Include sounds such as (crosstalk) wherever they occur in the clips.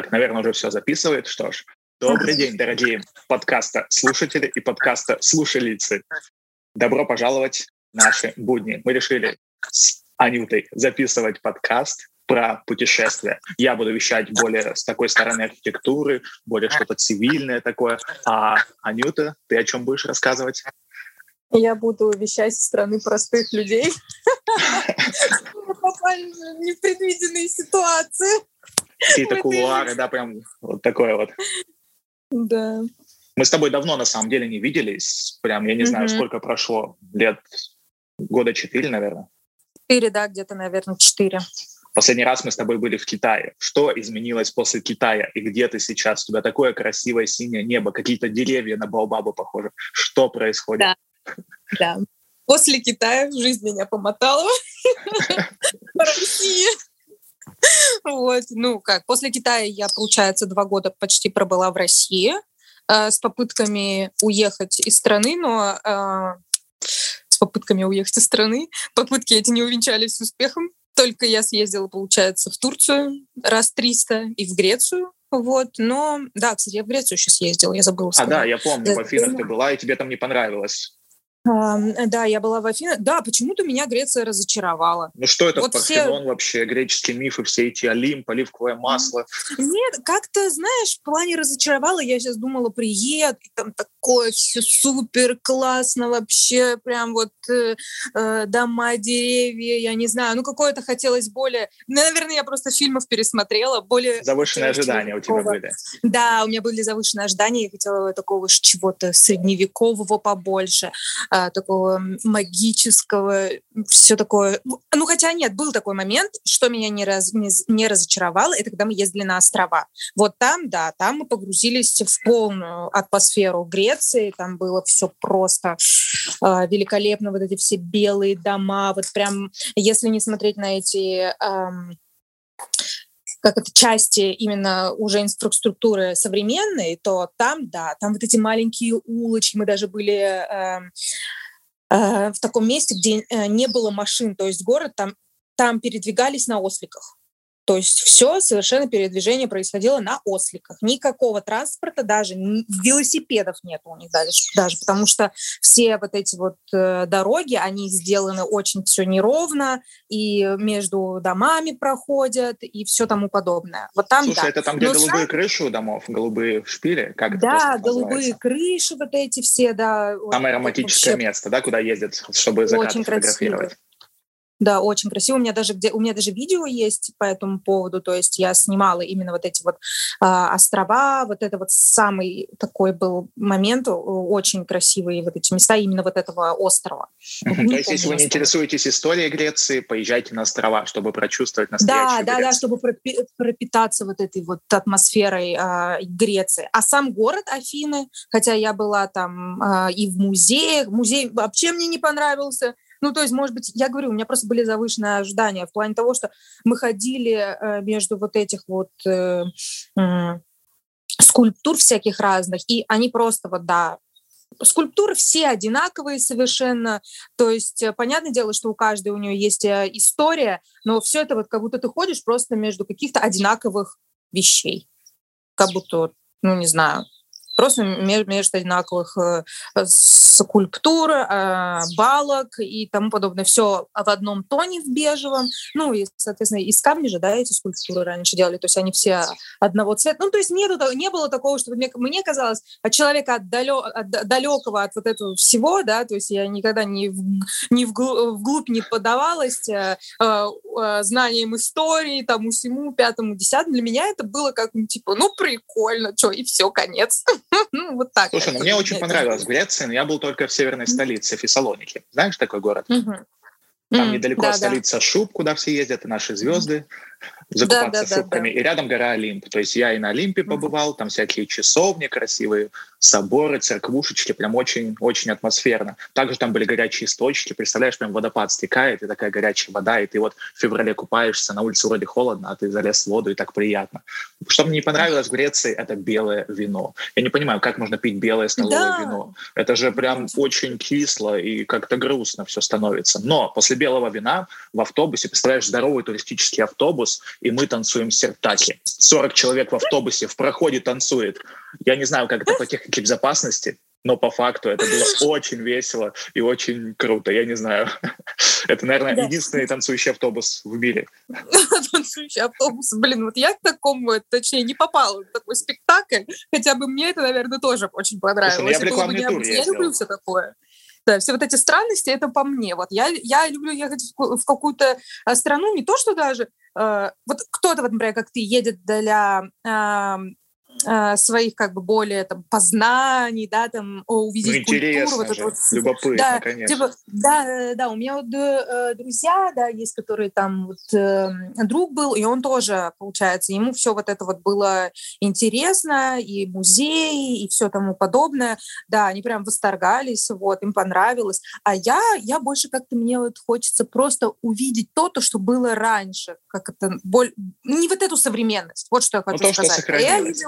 Так, наверное, уже все записывает. Что ж, добрый день, дорогие подкаста слушатели и подкаста слушательницы. Добро пожаловать в наши будни. Мы решили с Анютой записывать подкаст про путешествия. Я буду вещать более с такой стороны архитектуры, более что-то цивильное такое. А Анюта, ты о чем будешь рассказывать? Я буду вещать со стороны простых людей. (laughs) В непредвиденные ситуации. Какие-то кулуары, да, прям вот такое вот. Да. Мы с тобой давно, на самом деле, не виделись. Прям, я не знаю, сколько прошло. Лет года четыре, наверное. Четыре, да, где-то, наверное, четыре. Последний раз мы с тобой были в Китае. Что изменилось после Китая? И где ты сейчас? У тебя такое красивое синее небо, какие-то деревья на Баобабу похожи. Что происходит? Да, да. После Китая жизнь меня помотала. (laughs) Россия. Вот, ну как, после Китая я, получается, два года почти пробыла в России э, с попытками уехать из страны, но э, с попытками уехать из страны. Попытки эти не увенчались успехом. Только я съездила, получается, в Турцию раз 300 и в Грецию. Вот, но да, кстати, я в Грецию сейчас ездила, я забыла. Сказать. А, да, я помню, в Афинах ты была, и тебе там не понравилось. Да, я была в Афинах. Да, почему-то меня Греция разочаровала. Ну что это вот Парфенон все... вообще, греческие мифы, все эти Олимп, оливковое масло? Нет, как-то, знаешь, в плане разочаровала, я сейчас думала, приеду, там такое все супер классно вообще, прям вот э, э, дома, деревья, я не знаю, ну какое-то хотелось более... Наверное, я просто фильмов пересмотрела, более... Завышенные ожидания у тебя были. Да, у меня были завышенные ожидания, я хотела такого чего-то средневекового побольше. А, такого магического, все такое. Ну, хотя нет, был такой момент, что меня не, раз, не, не разочаровало, это когда мы ездили на острова. Вот там, да, там мы погрузились в полную атмосферу Греции, там было все просто э, великолепно, вот эти все белые дома, вот прям, если не смотреть на эти... Э, как это части именно уже инфраструктуры современной, то там, да, там вот эти маленькие улочки, мы даже были э, э, в таком месте, где э, не было машин, то есть город там, там передвигались на осликах. То есть все совершенно передвижение происходило на осликах. Никакого транспорта, даже велосипедов нет у них даже, даже потому что все вот эти вот э, дороги, они сделаны очень все неровно, и между домами проходят, и все тому подобное. Вот там, Слушай, да. это там, где Но голубые сам... крыши у домов, голубые шпили? Как да, голубые крыши вот эти все, да. Самое романтическое вообще... место, да, куда ездят, чтобы закат фотографировать. Красиво. Да, очень красиво. У меня даже где, у меня даже видео есть по этому поводу. То есть я снимала именно вот эти вот э, острова. Вот это вот самый такой был момент очень красивые вот эти места именно вот этого острова. То есть, если вы не интересуетесь историей Греции, поезжайте на острова, чтобы прочувствовать настоящую Да, да, да, чтобы пропитаться вот этой вот атмосферой э, Греции. А сам город Афины, хотя я была там э, и в музеях, музей вообще мне не понравился. Ну, то есть, может быть, я говорю, у меня просто были завышенные ожидания в плане того, что мы ходили э, между вот этих вот э, э, скульптур всяких разных, и они просто вот, да, скульптуры все одинаковые совершенно. То есть, э, понятное дело, что у каждой у нее есть э, история, но все это вот как будто ты ходишь просто между каких-то одинаковых вещей. Как будто, ну, не знаю, просто между одинаковых э, скульптур, э, балок и тому подобное. Все в одном тоне, в бежевом. Ну, и, соответственно, из камня же, да, эти скульптуры раньше делали. То есть они все одного цвета. Ну, то есть нету, не было такого, чтобы мне, мне казалось, от человека от, далекого от вот этого всего, да, то есть я никогда не, в, не вглубь, вглубь не подавалась э, э, э, знанием истории, тому всему, пятому, десятому. Для меня это было как, ну, типа, ну, прикольно, что, и все, конец. (laughs) ну, вот так. Слушай, ну мне очень понравилось Греция, но я был только в северной столице, Фессалоники. Знаешь такой город? Там недалеко столица Шуб, куда все ездят, и наши звезды закупаться да, да, шубками. Да, да. И рядом гора Олимп. То есть я и на Олимпе побывал, там всякие часовни красивые, соборы, церквушечки, прям очень-очень атмосферно. Также там были горячие источники, представляешь, прям водопад стекает, и такая горячая вода, и ты вот в феврале купаешься, на улице вроде холодно, а ты залез в воду, и так приятно. Что мне не понравилось в Греции, это белое вино. Я не понимаю, как можно пить белое столовое да. вино. Это же прям очень кисло и как-то грустно все становится. Но после белого вина в автобусе, представляешь, здоровый туристический автобус, автобус, и мы танцуем сертаки. 40 человек в автобусе в проходе танцует. Я не знаю, как это по технике безопасности, но по факту это было очень весело и очень круто. Я не знаю. (laughs) Это, наверное, да. единственный танцующий автобус в мире. (laughs) Танцующий автобус. Блин, вот я к такому, точнее, не попала в такой спектакль. Хотя бы мне это, наверное, тоже очень понравилось. Слушай, ну я в рекламный тур Я люблю все такое. Да, все вот эти странности, это по мне. Вот я, я люблю ехать в, какую-то а, страну, не то, что даже... Э, вот кто-то, вот, например, как ты, едет для э, э, своих как бы более там познаний, да, там увидеть ну, культуру. Вот это вот. любопытно, да, конечно. Типа, да, да, у меня вот э, друзья, да, есть, которые там вот э, друг был, и он тоже, получается, ему все вот это вот было интересно, и музей, и все тому подобное. Да, они прям восторгались, вот, им понравилось. А я, я больше как-то мне вот хочется просто увидеть то, то, что было раньше, как это, боль... не вот эту современность, вот что я хочу ну, то, сказать. Что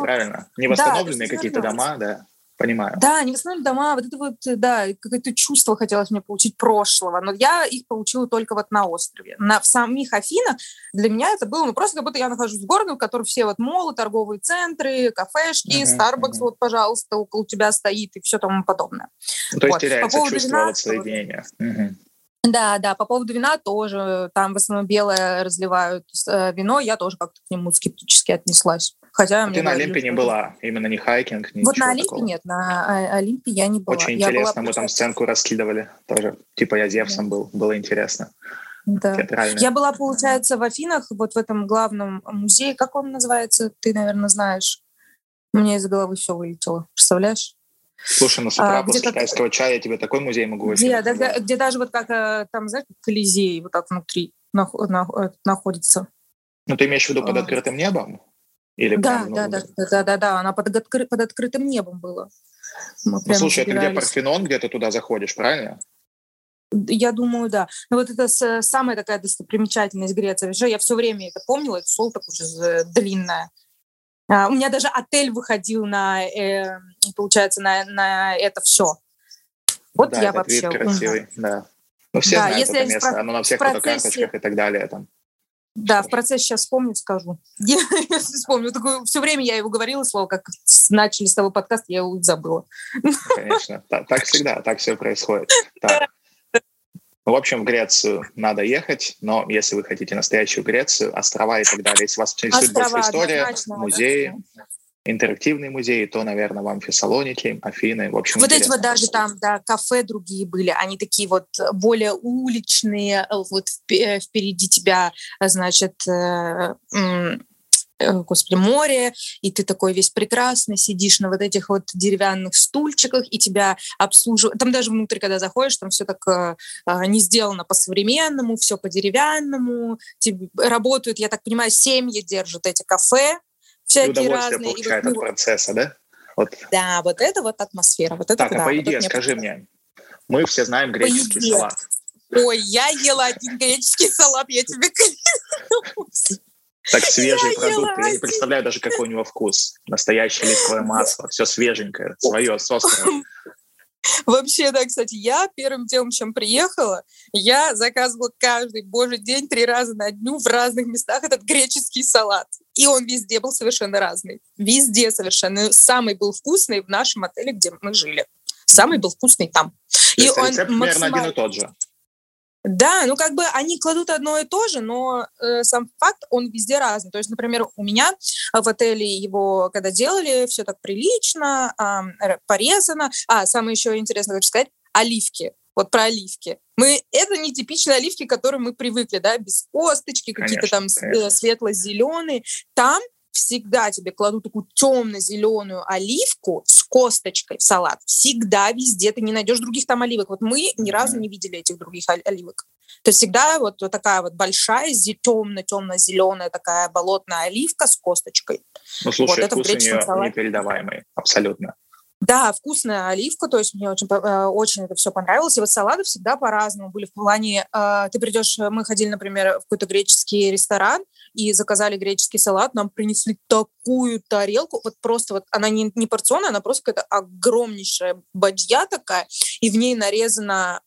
а правильно. Не восстановленные да, какие-то дома, да. Понимаю. Да, не восстановленные дома, вот это вот, да, какое-то чувство хотелось мне получить прошлого, но я их получила только вот на острове. На, в самих Афинах для меня это было, ну, просто как будто я нахожусь в городе, в котором все вот молы, торговые центры, кафешки, uh-huh, Starbucks uh-huh. вот, пожалуйста, около тебя стоит и все тому подобное. Ну, то есть вот. теряется По чувство 12, соединения. Uh-huh. Да, да, по поводу вина тоже, там в основном белое разливают э, вино, я тоже как-то к нему скептически отнеслась. Хотя а ты на Олимпе не была, именно не хайкинг, ни Вот на Олимпе такого. нет, на Олимпе я не была. Очень я интересно, была мы там сценку раскидывали тоже, типа я Зевсом да. был, было интересно. Да. Я была, получается, в Афинах, вот в этом главном музее, как он называется, ты, наверное, знаешь. У меня из головы все вылетело, представляешь? Слушай, ну с утра а, после китайского как... чая я тебе такой музей могу Где, да, где, где даже вот как э, там, знаешь, Колизей вот так внутри нах, нах, э, находится. Ну, ты имеешь в виду под а. открытым небом? Или да, да, да, да, да, да, да, она под, откры, под открытым небом была. Мы ну, слушай, это где Парфенон, где ты туда заходишь, правильно? Я думаю, да. Но вот это самая такая достопримечательность Греции. Я все время это помнила, это слово такое длинное. А, у меня даже отель выходил на, э, получается, на, на это все. Вот да, я вообще. Вид красивый, да. Ну, все да, знают если это место, оно на всех процессе... фотокарточках и так далее. Там. Да, в процессе сейчас вспомню, скажу. (laughs) Я вспомню. Такое, все время я его говорила, слово, как начали с того подкаста, я его забыла. Конечно, так, так всегда, так все происходит. (laughs) Так. Ну, в общем, в Грецию надо ехать, но если вы хотите настоящую Грецию, острова и так далее, если вас интересует больше история, музеи, интерактивные музеи, то, наверное, вам Фессалоники, Афины, в общем. Вот эти вот даже там, да, кафе другие были, они такие вот более уличные, вот впереди тебя, значит, э, Э, господи, море, и ты такой весь прекрасный, сидишь на вот этих вот деревянных стульчиках, и тебя обслуживают. Там даже внутрь, когда заходишь, там все так э, э не сделано по-современному, все по-деревянному. Тебе работают, я так понимаю, семьи держат эти кафе всякие разные. получает и вот, от процесса, да? Вот. Да, вот это вот атмосфера. Вот это, так, да, а по идее, вот скажи мне, мы все знаем греческий салат. Ой, я ела один греческий салат, я тебе клянусь. Так свежий продукт. Я не представляю даже, какой у него вкус. Настоящее оливковое масло. Все свеженькое, свое, с Вообще, да, кстати, я первым делом, чем приехала, я заказывала каждый божий день три раза на дню в разных местах этот греческий салат. И он везде был совершенно разный. Везде совершенно. Самый был вкусный в нашем отеле, где мы жили. Самый был вкусный там. То и он рецепт примерно один и тот же. Да, ну как бы они кладут одно и то же, но э, сам факт, он везде разный. То есть, например, у меня в отеле его, когда делали, все так прилично, э, порезано. А, самое еще интересное, хочу сказать, оливки. Вот про оливки. Мы, это не типичные оливки, к которым мы привыкли, да, без косточки, какие-то там конечно. светло-зеленые. Там всегда тебе кладут такую темно-зеленую оливку с косточкой в салат. Всегда везде ты не найдешь других там оливок. Вот мы ни разу не видели этих других оливок. То есть всегда вот, такая вот большая, темно-темно-зеленая такая болотная оливка с косточкой. Ну, слушай, вот, это вкус у нее непередаваемый, абсолютно. Да, вкусная оливка, то есть мне очень, э, очень это все понравилось. И вот салаты всегда по-разному были в плане, э, ты придешь, мы ходили, например, в какой-то греческий ресторан, и заказали греческий салат, нам принесли такую тарелку, вот просто вот она не, не порционная, она просто какая-то огромнейшая бадья такая, и в ней нарезано,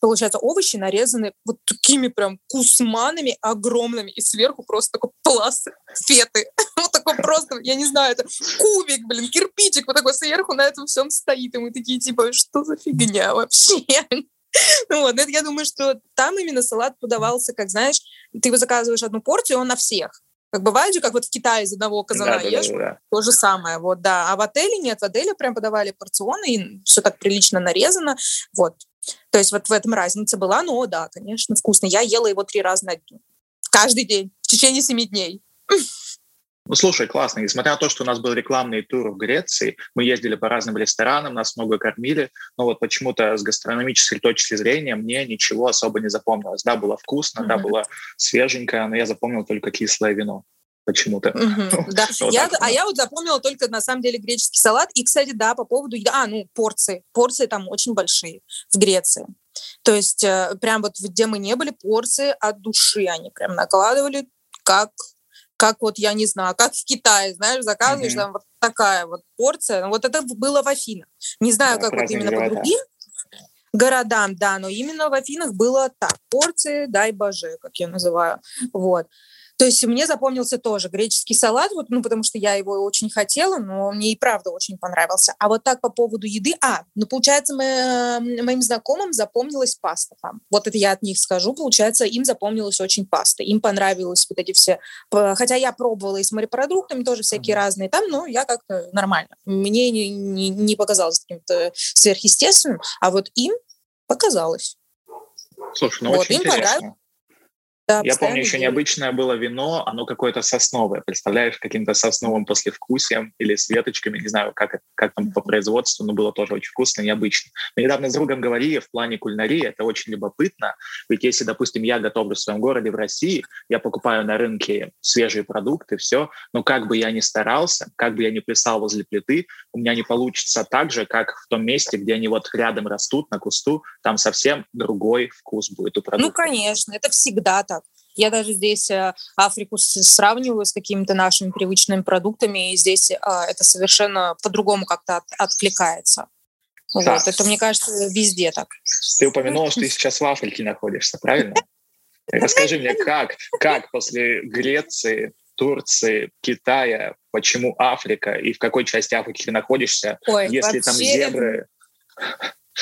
получается, овощи нарезаны вот такими прям кусманами огромными, и сверху просто такой пласт феты. Такой просто, я не знаю, это кубик, блин, кирпичик вот такой сверху на этом всем стоит, и мы такие, типа, что за фигня вообще? (laughs) Ну вот, это я думаю, что там именно салат подавался, как, знаешь, ты его заказываешь одну порцию, он на всех. Как бывает же, как вот в Китае из одного казана да, ешь, да, да, да. то же самое, вот, да. А в отеле нет, в отеле прям подавали порционы, и все так прилично нарезано, вот. То есть вот в этом разница была, но да, конечно, вкусно. Я ела его три раза на день. Каждый день, в течение семи дней. (laughs) Ну, слушай, классно. Несмотря на то, что у нас был рекламный тур в Греции, мы ездили по разным ресторанам, нас много кормили, но вот почему-то с гастрономической точки зрения мне ничего особо не запомнилось. Да, было вкусно, mm-hmm. да, было свеженькое, но я запомнил только кислое вино почему-то. Mm-hmm, (laughs) да. я, а я вот запомнила только, на самом деле, греческий салат. И, кстати, да, по поводу... А, ну, порции. Порции там очень большие в Греции. То есть э, прям вот где мы не были, порции от души они прям накладывали как как вот, я не знаю, как в Китае, знаешь, заказываешь, mm-hmm. там вот такая вот порция. Вот это было в Афинах. Не знаю, да, как вот именно по другим городам, да, но именно в Афинах было так. Порции, дай боже, как я называю. Вот. То есть мне запомнился тоже греческий салат, вот, ну, потому что я его очень хотела, но мне и правда очень понравился. А вот так по поводу еды, а, ну, получается, мы, моим знакомым запомнилась паста там. Вот это я от них скажу, получается, им запомнилась очень паста. Им понравилось вот эти все, хотя я пробовала и с морепродуктами тоже всякие mm-hmm. разные там, но я как-то нормально. Мне не, не, не показалось каким-то сверхъестественным, а вот им показалось. Слушай, ну вот, очень им интересно. Да, Я помню, еще необычное было вино, оно какое-то сосновое, представляешь, каким-то сосновым послевкусием или с веточками, не знаю, как, как там по производству, но было тоже очень вкусно, необычно. Мы недавно с другом говорили в плане кулинарии, это очень любопытно, ведь если, допустим, я готовлю в своем городе, в России, я покупаю на рынке свежие продукты, все, но как бы я ни старался, как бы я ни плясал возле плиты, у меня не получится так же, как в том месте, где они вот рядом растут, на кусту, там совсем другой вкус будет у продукта. Ну, конечно, это всегда так. Я даже здесь э, Африку сравниваю с какими-то нашими привычными продуктами, и здесь а, это совершенно по-другому как-то от, откликается. Да. Вот, это, мне кажется, везде так. Ты упомянула, что ты сейчас в Африке находишься, правильно? Расскажи мне, как, как после Греции, Турции, Китая, почему Африка и в какой части Африки ты находишься, Ой, если там зебры?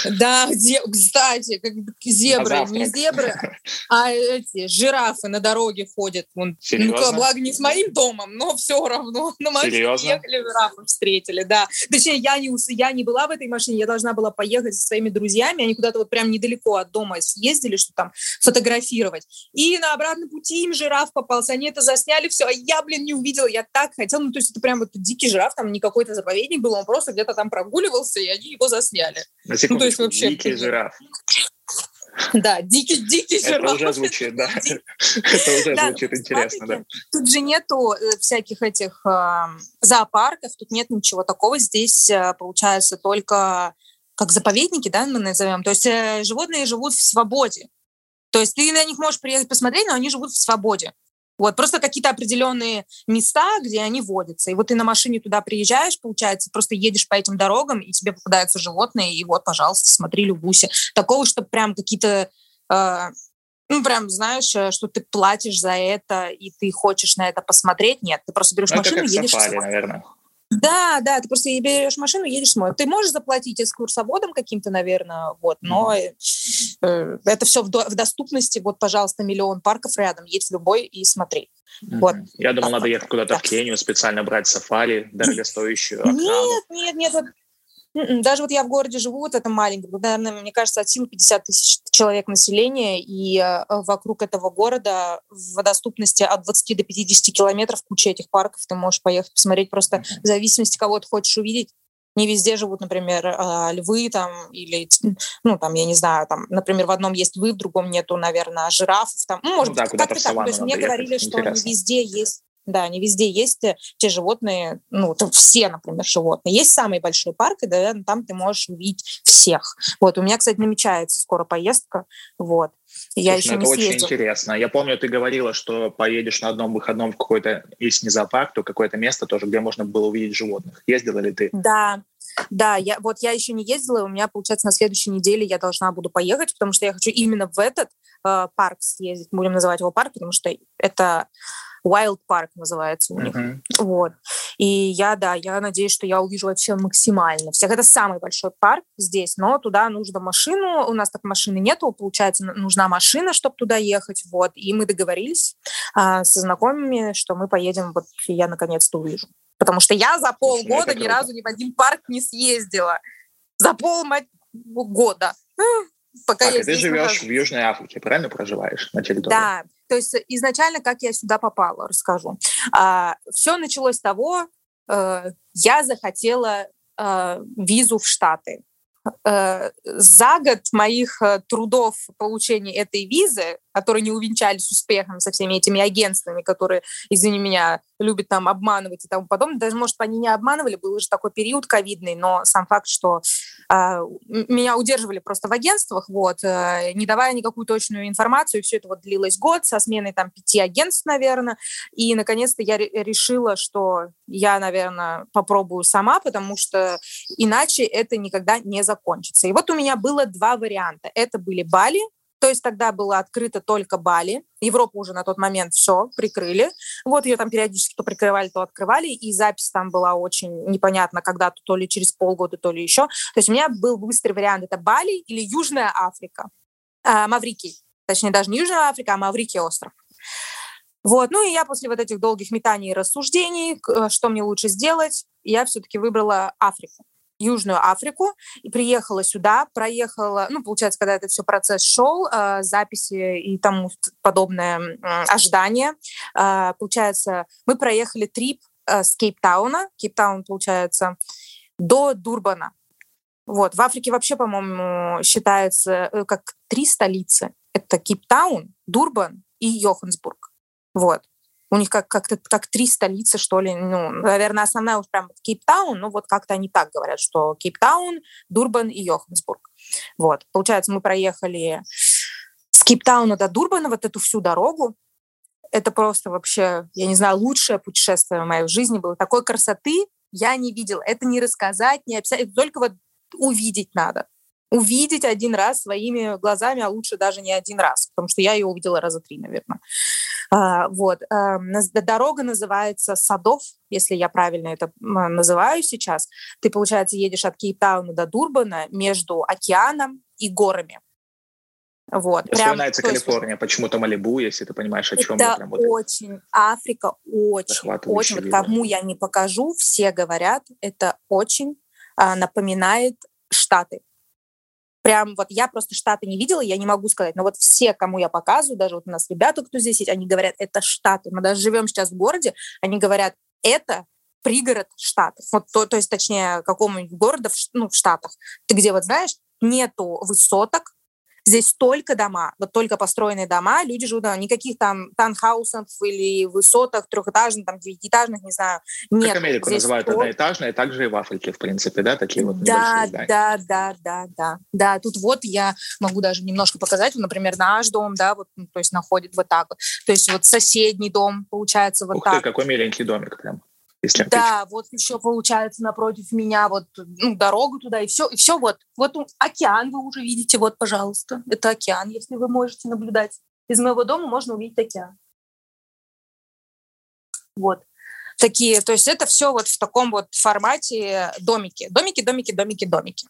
Да, кстати, как зебры, не зебры, (laughs) а эти жирафы на дороге ходят. Вон, ну, благо не с моим домом, но все равно (laughs) на машине Серьезно? ехали, жирафы встретили, да. Точнее, я не, я не была в этой машине, я должна была поехать со своими друзьями, они куда-то вот прям недалеко от дома съездили, что там фотографировать. И на обратном пути им жираф попался, они это засняли, все, а я, блин, не увидела, я так хотела, ну, то есть это прям вот дикий жираф, там не какой-то заповедник был, он просто где-то там прогуливался, и они его засняли. На секунду, то есть вообще... Дикий жираф. Да, дикий, дикий жираф. Это уже звучит, да. (laughs) Это уже звучит интересно, да. Тут же нету э, всяких этих зоопарков, тут нет ничего такого. Здесь, э, получается, только как заповедники, да, мы назовем. То есть э, животные живут в свободе. То есть ты на них можешь приехать посмотреть, но они живут в свободе. Вот, просто какие-то определенные места, где они водятся. И вот ты на машине туда приезжаешь, получается, просто едешь по этим дорогам, и тебе попадаются животные, и вот, пожалуйста, смотри, любуйся. Такого, что прям какие-то э, ну, прям, знаешь, э, что ты платишь за это, и ты хочешь на это посмотреть. Нет, ты просто берешь ну, машину и едешь. Сафари, наверное. Да, да, ты просто берешь машину, едешь моря. Ты можешь заплатить экскурсоводом каким-то, наверное, вот, но mm-hmm. это все в, до, в доступности. Вот, пожалуйста, миллион парков рядом, едь в любой и смотри. Mm-hmm. Вот. Я думал, надо ехать куда-то да. в Кению, специально брать сафари, дорогостоящую Нет, нет, нет, М-м, даже вот я в городе живу, вот это маленькое, наверное, мне кажется, от силы 50 тысяч человек населения, и э, вокруг этого города в доступности от 20 до 50 километров куча этих парков, ты можешь поехать посмотреть просто в зависимости, кого ты хочешь увидеть. Не везде живут, например, э, львы там или, ну, там, я не знаю, там, например, в одном есть львы, в другом нету, наверное, жирафов. Там, ну, может ну, да, быть, как-то так. То есть мне говорили, что не везде есть да, не везде есть э, те животные, ну, все, например, животные. Есть самый большой парк, и, да, там ты можешь увидеть всех. Вот, у меня, кстати, намечается скоро поездка, вот. Я Слушай, еще ну, это не очень интересно. Я помню, ты говорила, что поедешь на одном выходном в какой-то, если не зоопарк, то какое-то место тоже, где можно было увидеть животных. Ездила ли ты? Да, да, я, вот я еще не ездила, у меня, получается, на следующей неделе я должна буду поехать, потому что я хочу именно в этот э, парк съездить, будем называть его парк, потому что это Wild Park называется у них. Uh-huh. Вот. И я, да, я надеюсь, что я увижу вообще максимально всех. Это самый большой парк здесь, но туда нужно машину. У нас так машины нету, получается, нужна машина, чтобы туда ехать. Вот. И мы договорились а, со знакомыми, что мы поедем, вот я наконец-то увижу. Потому что я за полгода ни разу ни в один парк не съездила. За полгода пока так, я ты живешь нахожусь. в Южной Африке, правильно проживаешь на территории? Да, то есть изначально, как я сюда попала, расскажу. А, все началось с того, э, я захотела э, визу в Штаты. Э, за год моих э, трудов получения этой визы, которые не увенчались успехом со всеми этими агентствами, которые, извини меня, любят там обманывать и тому подобное, даже, может, они не обманывали, был уже такой период ковидный, но сам факт, что э, меня удерживали просто в агентствах, вот, э, не давая никакую точную информацию, и все это вот длилось год со сменой там пяти агентств, наверное, и, наконец-то, я решила, что я, наверное, попробую сама, потому что иначе это никогда не закончится. И вот у меня было два варианта. Это были Бали, то есть тогда было открыто только Бали. Европу уже на тот момент все прикрыли. Вот ее там периодически то прикрывали, то открывали. И запись там была очень непонятно, когда то, то ли через полгода, то ли еще. То есть у меня был быстрый вариант. Это Бали или Южная Африка. А, Маврикий. Точнее, даже не Южная Африка, а Маврикий остров. Вот. Ну и я после вот этих долгих метаний и рассуждений, э, что мне лучше сделать, я все-таки выбрала Африку. Южную Африку и приехала сюда, проехала, ну, получается, когда это все процесс шел, э, записи и тому подобное э, ожидание, э, получается, мы проехали трип э, с Кейптауна, Кейптаун, получается, до Дурбана. Вот, в Африке вообще, по-моему, считается э, как три столицы. Это Кейптаун, Дурбан и Йоханнесбург. Вот. У них как, как, как три столицы, что ли. Ну, наверное, основная уж прям Кейптаун, но вот как-то они так говорят, что Кейптаун, Дурбан и Йоханнесбург. Вот. Получается, мы проехали с Кейптауна до Дурбана вот эту всю дорогу. Это просто вообще, я не знаю, лучшее путешествие в моей жизни было. Такой красоты я не видела. Это не рассказать, не описать, только вот увидеть надо увидеть один раз своими глазами, а лучше даже не один раз, потому что я ее увидела раза три, наверное. А, вот. А, дорога называется Садов, если я правильно это называю сейчас. Ты, получается, едешь от Кейптауна до Дурбана между океаном и горами. Вот. Вспоминается Прям, Калифорния, есть, почему-то Малибу, если ты понимаешь, о чем это. Это очень, Африка очень, очень, вот кому я не покажу, все говорят, это очень а, напоминает Штаты прям вот я просто Штаты не видела, я не могу сказать, но вот все, кому я показываю, даже вот у нас ребята, кто здесь есть, они говорят, это Штаты. Мы даже живем сейчас в городе, они говорят, это пригород Штатов. Вот то, то есть, точнее, какому-нибудь города ну, в Штатах. Ты где вот знаешь, нету высоток, Здесь только дома, вот только построенные дома, люди живут, да, никаких там танхаусов или высоток трехэтажных, там девятиэтажных, не знаю, нет. Как Америку Здесь называют только... одноэтажные, также и в Африке, в принципе, да, такие вот да, Да, да, да, да, да. Тут вот я могу даже немножко показать, например, наш дом, да, вот, ну, то есть находит вот так вот. То есть вот соседний дом, получается, вот Ух так. Ты, какой миленький домик прям если Да, вот еще получается напротив меня вот ну, дорогу туда и все, и все вот. Вот океан вы уже видите, вот, пожалуйста, это океан, если вы можете наблюдать. Из моего дома можно увидеть океан. Вот. Такие, то есть это все вот в таком вот формате домики. Домики, домики, домики, домики.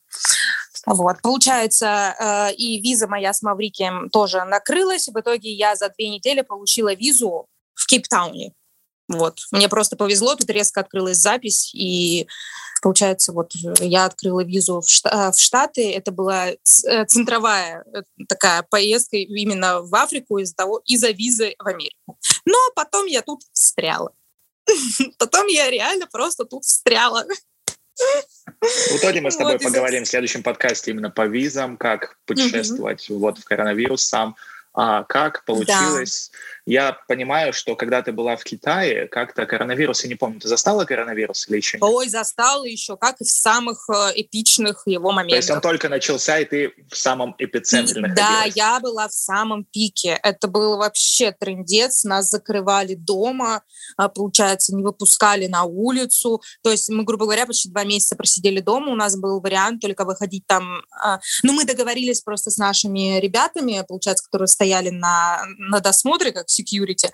Вот, получается, э, и виза моя с Маврикием тоже накрылась. В итоге я за две недели получила визу в Кейптауне. Вот. Мне просто повезло, тут резко открылась запись, и получается, вот я открыла визу в, э, Штаты, это была э, центровая э, такая поездка именно в Африку из-за того, из-за визы в Америку. Но потом я тут встряла. (laughs) Потом я реально просто тут встряла. В итоге мы с тобой вот, поговорим в следующем подкасте именно по визам, как путешествовать вот в коронавирус сам, А как получилось? Да. Я понимаю, что когда ты была в Китае, как-то коронавирус, я не помню, ты застала коронавирус или еще нет? Ой, застала еще, как и в самых э, эпичных его моментах. То есть он только начался, и ты в самом эпицентре находилась? Да, я была в самом пике. Это был вообще трендец. Нас закрывали дома, а, получается, не выпускали на улицу. То есть мы, грубо говоря, почти два месяца просидели дома. У нас был вариант только выходить там... А, ну, мы договорились просто с нашими ребятами, получается, которые стояли на, на досмотре, как security,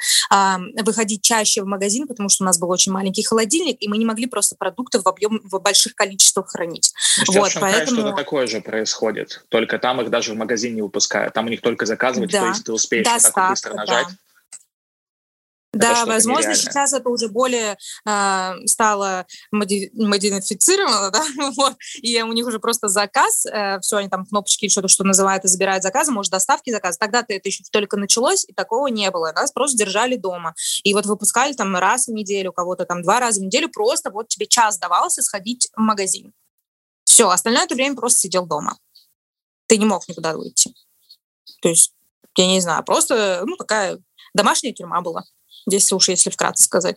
выходить чаще в магазин, потому что у нас был очень маленький холодильник, и мы не могли просто продукты в объем в больших количествах хранить. Сейчас вот, поэтому что-то такое же происходит, только там их даже в магазин не выпускают, там у них только заказывать, да. то есть ты успеешь Доставка, так быстро нажать. Да да, возможно, нереально. сейчас это уже более э, стало моди- модифицировано, (laughs) да, вот, и у них уже просто заказ, э, все, они там кнопочки что-то, что называют, и забирают заказы, может, доставки заказ. Тогда-то это еще только началось, и такого не было. Нас просто держали дома. И вот выпускали там раз в неделю, кого-то там два раза в неделю, просто вот тебе час давался сходить в магазин. Все, остальное это время просто сидел дома. Ты не мог никуда выйти. То есть, я не знаю, просто, ну, такая домашняя тюрьма была если уж если вкратце сказать.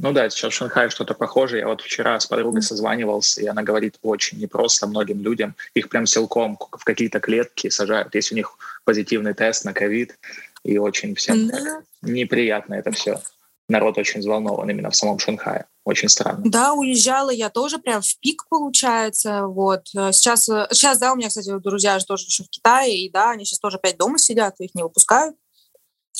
Ну да, сейчас в Шанхае что-то похожее. Я вот вчера с подругой созванивался, и она говорит, очень непросто многим людям. Их прям силком в какие-то клетки сажают, если у них позитивный тест на ковид. И очень всем да. неприятно это все. Народ очень взволнован именно в самом Шанхае. Очень странно. Да, уезжала я тоже прям в пик, получается. Вот. Сейчас, сейчас да, у меня, кстати, друзья же тоже еще в Китае, и да, они сейчас тоже опять дома сидят, их не выпускают.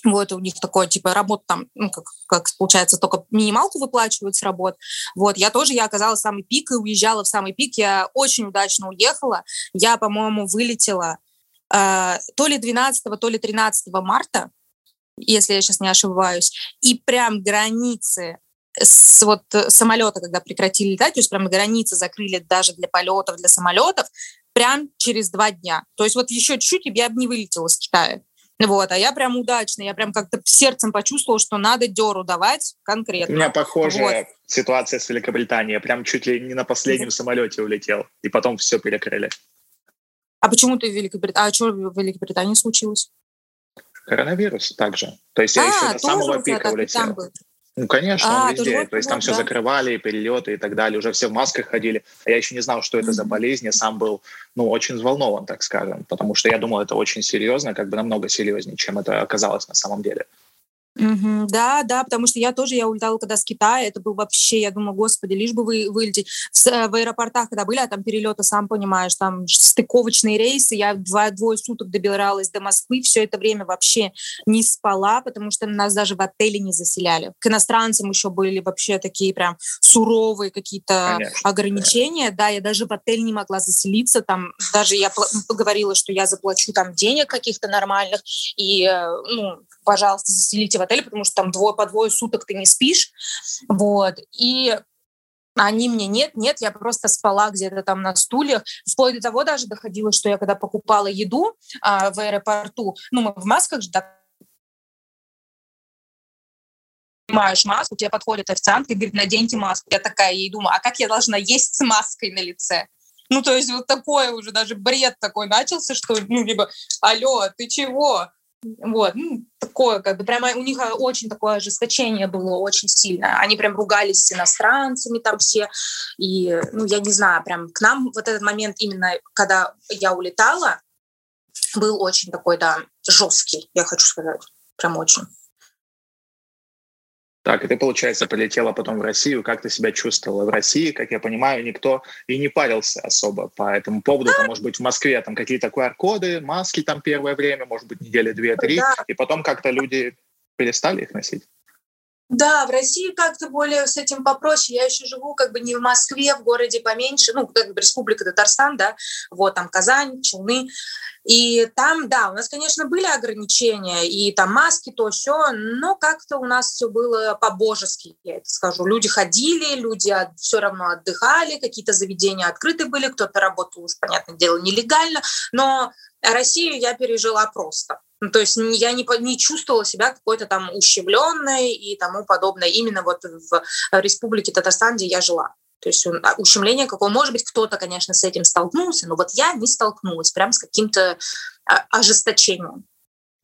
Вот, у них такое, типа, работа там, ну, как, как получается, только минималку выплачивают с работ. Вот, я тоже, я оказалась в самый пик и уезжала в самый пик. Я очень удачно уехала. Я, по-моему, вылетела э, то ли 12, то ли 13 марта, если я сейчас не ошибаюсь. И прям границы с вот самолета, когда прекратили летать, то есть прям границы закрыли даже для полетов, для самолетов, прям через два дня. То есть вот еще чуть-чуть, я бы не вылетела с Китая. Вот, а я прям удачно, я прям как-то сердцем почувствовала, что надо деру давать конкретно. У меня похожая вот. ситуация с Великобританией. Я прям чуть ли не на последнем самолете улетел, и потом все перекрыли. А почему ты в Великобритании? А что в Великобритании случилось? Коронавирус также. То есть я а, еще до самого пика улетел. Ну, конечно, а, везде. То есть там все да. закрывали, перелеты и так далее. Уже все в масках ходили. А я еще не знал, что это за болезнь. Я сам был, ну, очень взволнован, так скажем. Потому что я думал, это очень серьезно, как бы намного серьезнее, чем это оказалось на самом деле. Угу, да, да, потому что я тоже, я улетала когда с Китая, это был вообще, я думаю, господи, лишь бы вы вылететь. В, в аэропортах, когда были, а там перелеты, сам понимаешь, там стыковочные рейсы, я два, двое суток добиралась до Москвы, все это время вообще не спала, потому что нас даже в отеле не заселяли. К иностранцам еще были вообще такие прям суровые какие-то ограничения, да. да, я даже в отель не могла заселиться, там даже я поговорила, что я заплачу там денег каких-то нормальных, и, э, ну, пожалуйста, заселите в отеле, потому что там двое по двое суток ты не спишь. Вот. И они мне нет, нет, я просто спала где-то там на стульях. Вплоть до того даже доходило, что я когда покупала еду а, в аэропорту, ну, мы в масках же, да, снимаешь маску, тебе подходит официант и говорит, наденьте маску. Я такая ей думаю, а как я должна есть с маской на лице? Ну, то есть вот такое уже даже бред такой начался, что, ну, либо, алло, ты чего? Вот, ну, такое, как бы, прямо у них очень такое ожесточение было очень сильно. Они прям ругались с иностранцами там все. И, ну, я не знаю, прям к нам вот этот момент именно, когда я улетала, был очень такой, да, жесткий, я хочу сказать. Прям очень. Так, и ты, получается, полетела потом в Россию. Как ты себя чувствовала в России? Как я понимаю, никто и не парился особо по этому поводу. Там, может быть, в Москве там какие-то QR-коды, маски там первое время, может быть, недели две-три, да. и потом как-то люди перестали их носить. Да, в России как-то более с этим попроще. Я еще живу как бы не в Москве, в городе поменьше, ну, как бы Республика Татарстан, да, вот там Казань, Челны. И там, да, у нас, конечно, были ограничения, и там маски, то все, но как-то у нас все было по-божески, я это скажу. Люди ходили, люди все равно отдыхали, какие-то заведения открыты были, кто-то работал, уж, понятное дело, нелегально, но Россию я пережила просто. Ну, то есть я не, не чувствовала себя какой-то там ущемленной и тому подобное именно вот в республике Татарстан, где я жила. То есть а, ущемление какого, может быть, кто-то, конечно, с этим столкнулся, но вот я не столкнулась прям с каким-то а, ожесточением.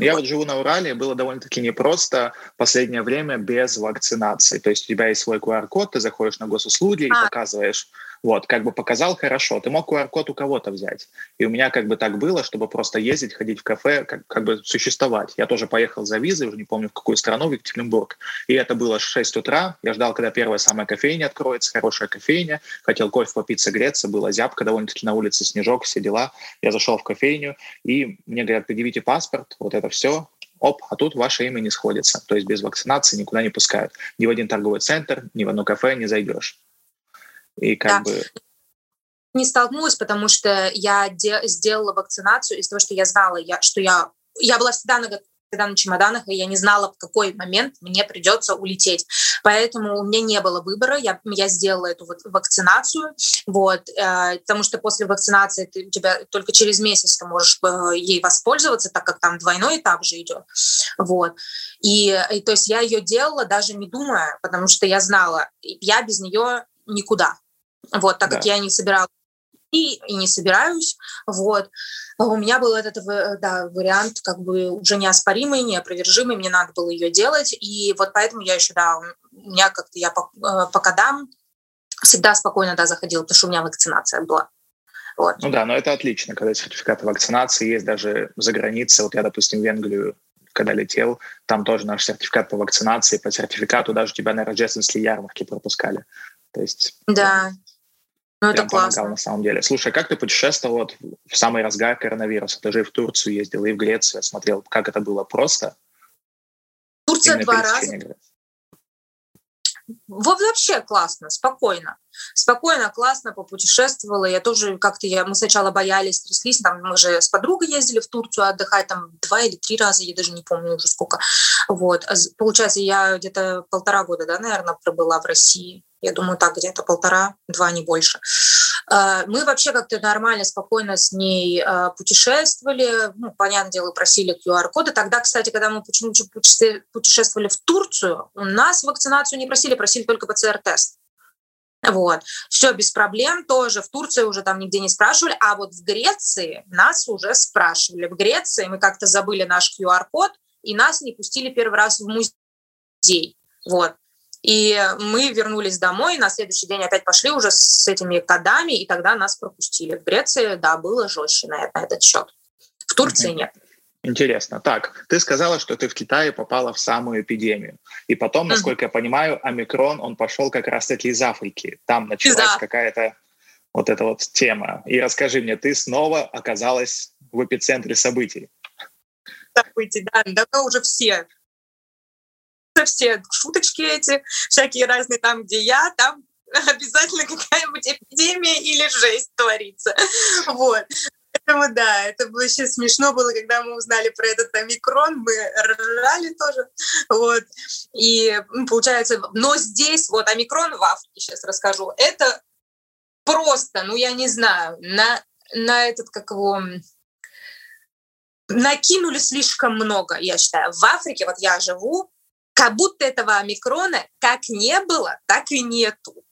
Я вот живу на Урале, было довольно-таки непросто последнее время без вакцинации. То есть у тебя есть свой QR-код, ты заходишь на госуслуги а. и показываешь вот, как бы показал хорошо. Ты мог QR-код у кого-то взять. И у меня как бы так было, чтобы просто ездить, ходить в кафе, как, как бы существовать. Я тоже поехал за визой, уже не помню в какую страну, в Екатеринбург. И это было 6 утра. Я ждал, когда первая самая кофейня откроется, хорошая кофейня. Хотел кофе попить, согреться. Была зябка довольно-таки на улице, снежок, все дела. Я зашел в кофейню, и мне говорят, предъявите паспорт, вот это все оп, а тут ваше имя не сходится. То есть без вакцинации никуда не пускают. Ни в один торговый центр, ни в одно кафе не зайдешь. И как да. бы не столкнулась, потому что я де- сделала вакцинацию из того, что я знала, я, что я, я была всегда на, всегда на чемоданах, и я не знала, в какой момент мне придется улететь. Поэтому у меня не было выбора, я, я сделала эту вот вакцинацию, вот, э, потому что после вакцинации ты, у тебя только через месяц ты можешь э, ей воспользоваться, так как там двойной этап же идет, вот. И, и то есть я ее делала даже не думая, потому что я знала, я без нее никуда. Вот, так да. как я не собиралась и, и не собираюсь, вот. У меня был этот да, вариант как бы уже неоспоримый, неопровержимый, мне надо было ее делать, и вот поэтому я еще, да, у меня как-то я по, э, по кодам всегда спокойно, да, заходила, потому что у меня вакцинация была. Вот. Ну да, но это отлично, когда сертификаты вакцинации есть даже за границей. Вот я, допустим, в Венгрию когда летел, там тоже наш сертификат по вакцинации, по сертификату даже тебя на рождественские ярмарки пропускали. То есть... Да, ну, это классно. Помогал, на самом деле. Слушай, как ты путешествовал вот в самый разгар коронавируса? Ты же и в Турцию ездил, и в Грецию. смотрел, как это было просто. Турция два раза. Вообще классно, спокойно. Спокойно, классно попутешествовала. Я тоже как-то, я, мы сначала боялись, тряслись. Там, мы же с подругой ездили в Турцию отдыхать, там два или три раза, я даже не помню уже сколько. Вот. А получается, я где-то полтора года, да, наверное, пробыла в России. Я думаю, так, где-то полтора, два, не больше. А, мы вообще как-то нормально, спокойно с ней а, путешествовали. Ну, понятное дело, просили QR-коды. Тогда, кстати, когда мы почему-то путешествовали в Турцию, у нас вакцинацию не просили, просили только ПЦР-тест. Вот. Все без проблем тоже. В Турции уже там нигде не спрашивали, а вот в Греции нас уже спрашивали. В Греции мы как-то забыли наш QR-код, и нас не пустили первый раз в музей. Вот. И мы вернулись домой, на следующий день опять пошли уже с этими кодами, и тогда нас пропустили. В Греции, да, было жестче на, на этот счет. В Турции нет. Интересно. Так, ты сказала, что ты в Китае попала в самую эпидемию. И потом, насколько mm-hmm. я понимаю, омикрон, он пошел как раз-таки из Африки. Там началась да. какая-то вот эта вот тема. И расскажи мне, ты снова оказалась в эпицентре событий. Событий, да. Да уже все все шуточки эти, всякие разные там, где я, там (laughs) обязательно какая-нибудь эпидемия или жесть творится. (laughs) Вот. Поэтому да, это было вообще смешно было, когда мы узнали про этот омикрон, мы ржали тоже, вот, и получается, но здесь вот омикрон в Африке, сейчас расскажу, это просто, ну я не знаю, на, на этот, как его, накинули слишком много, я считаю. В Африке, вот я живу, как будто этого омикрона как не было, так и нету.